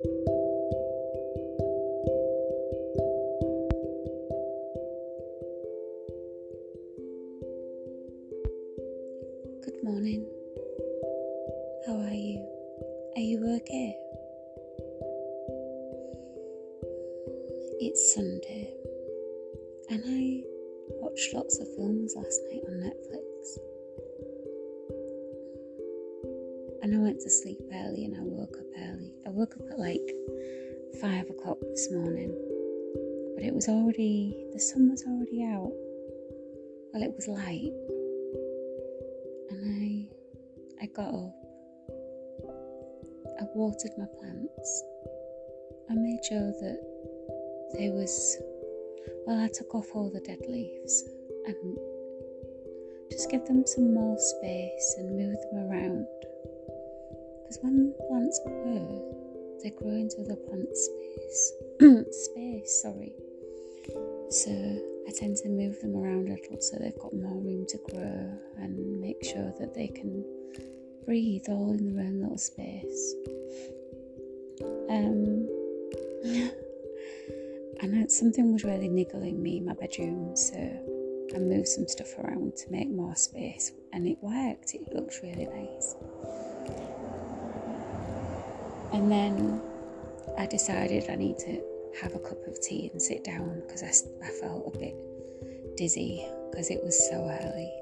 Good morning. How are you? Are you okay? It's Sunday, and I watched lots of films last night on Netflix. And I went to sleep early and I woke up early. I woke up at like five o'clock this morning, but it was already, the sun was already out. Well, it was light, and I, I got up. I watered my plants. I made sure that there was, well, I took off all the dead leaves and just give them some more space and move them around. Because when plants grow, they grow into the plant space. space, sorry. So I tend to move them around a little so they've got more room to grow and make sure that they can breathe all in their own little space. Um, and something was really niggling me in my bedroom, so I moved some stuff around to make more space, and it worked. It looked really nice. And then I decided I need to have a cup of tea and sit down because I, I felt a bit dizzy because it was so early.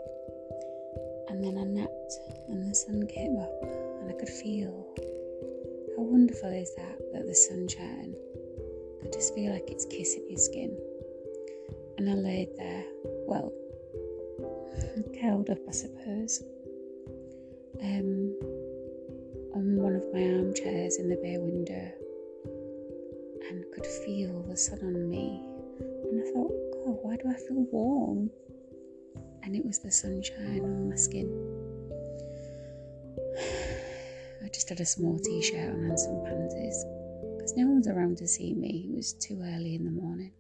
And then I napped and the sun came up and I could feel how wonderful is that that the sunshine I just feel like it's kissing your skin. And I laid there, well, curled up, I suppose, um, on one of my armchairs in the bay window and could feel the sun on me. And I thought, God, why do I feel warm? And it was the sunshine on my skin. I just had a small t shirt on and some panties because no one's around to see me. It was too early in the morning.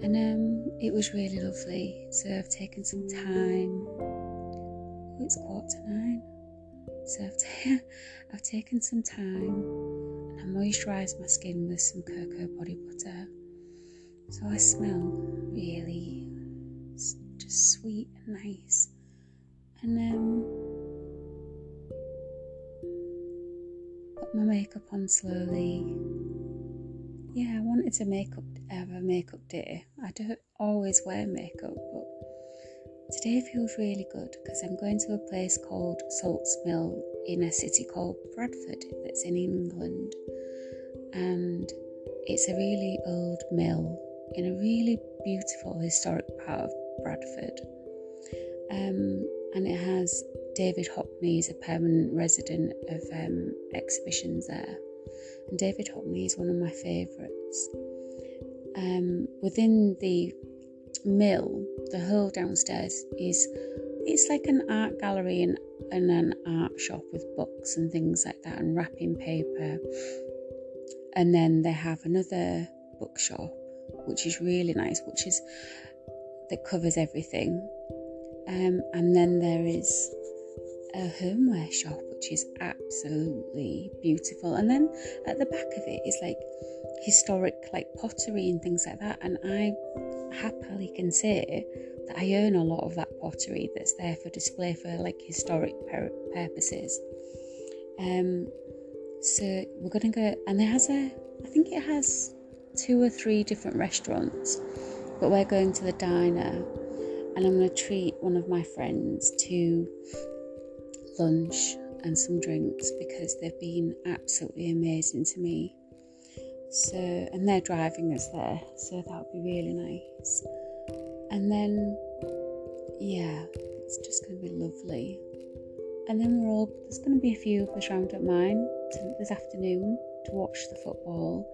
And um, it was really lovely. So I've taken some time. Oh, it's quarter to nine. So I've, t- I've taken some time and I moisturise my skin with some cocoa body butter. So I smell really just sweet and nice. And um, put my makeup on slowly. Yeah, I wanted to make up have a makeup day. I don't always wear makeup, today feels really good because I'm going to a place called Salts Mill in a city called Bradford that's in England and it's a really old mill in a really beautiful historic part of Bradford. Um, and it has David Hockney a permanent resident of um, exhibitions there. And David Hockney is one of my favourites. Um, within the mill, the whole downstairs is it's like an art gallery and, and an art shop with books and things like that and wrapping paper and then they have another bookshop, which is really nice, which is that covers everything. Um, and then there is a homeware shop, which is absolutely beautiful. And then at the back of it is like historic, like pottery and things like that. And I happily can say that I own a lot of that pottery that's there for display for like historic purposes. Um, so we're gonna go, and it has a, I think it has two or three different restaurants, but we're going to the diner, and I'm gonna treat one of my friends to lunch and some drinks because they've been absolutely amazing to me. So, and they're driving us there, so that would be really nice. And then, yeah, it's just going to be lovely. And then we're all, there's going to be a few of us round at mine to, this afternoon to watch the football.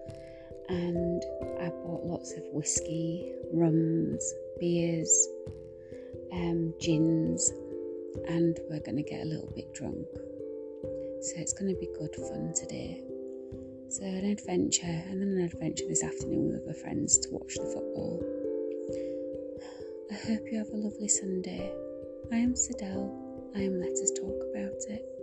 And I bought lots of whiskey, rums, beers, um, gins, and we're going to get a little bit drunk. So it's going to be good fun today. So, an adventure, and then an adventure this afternoon with other friends to watch the football. I hope you have a lovely Sunday. I am Sidel. I am Let Us Talk About It.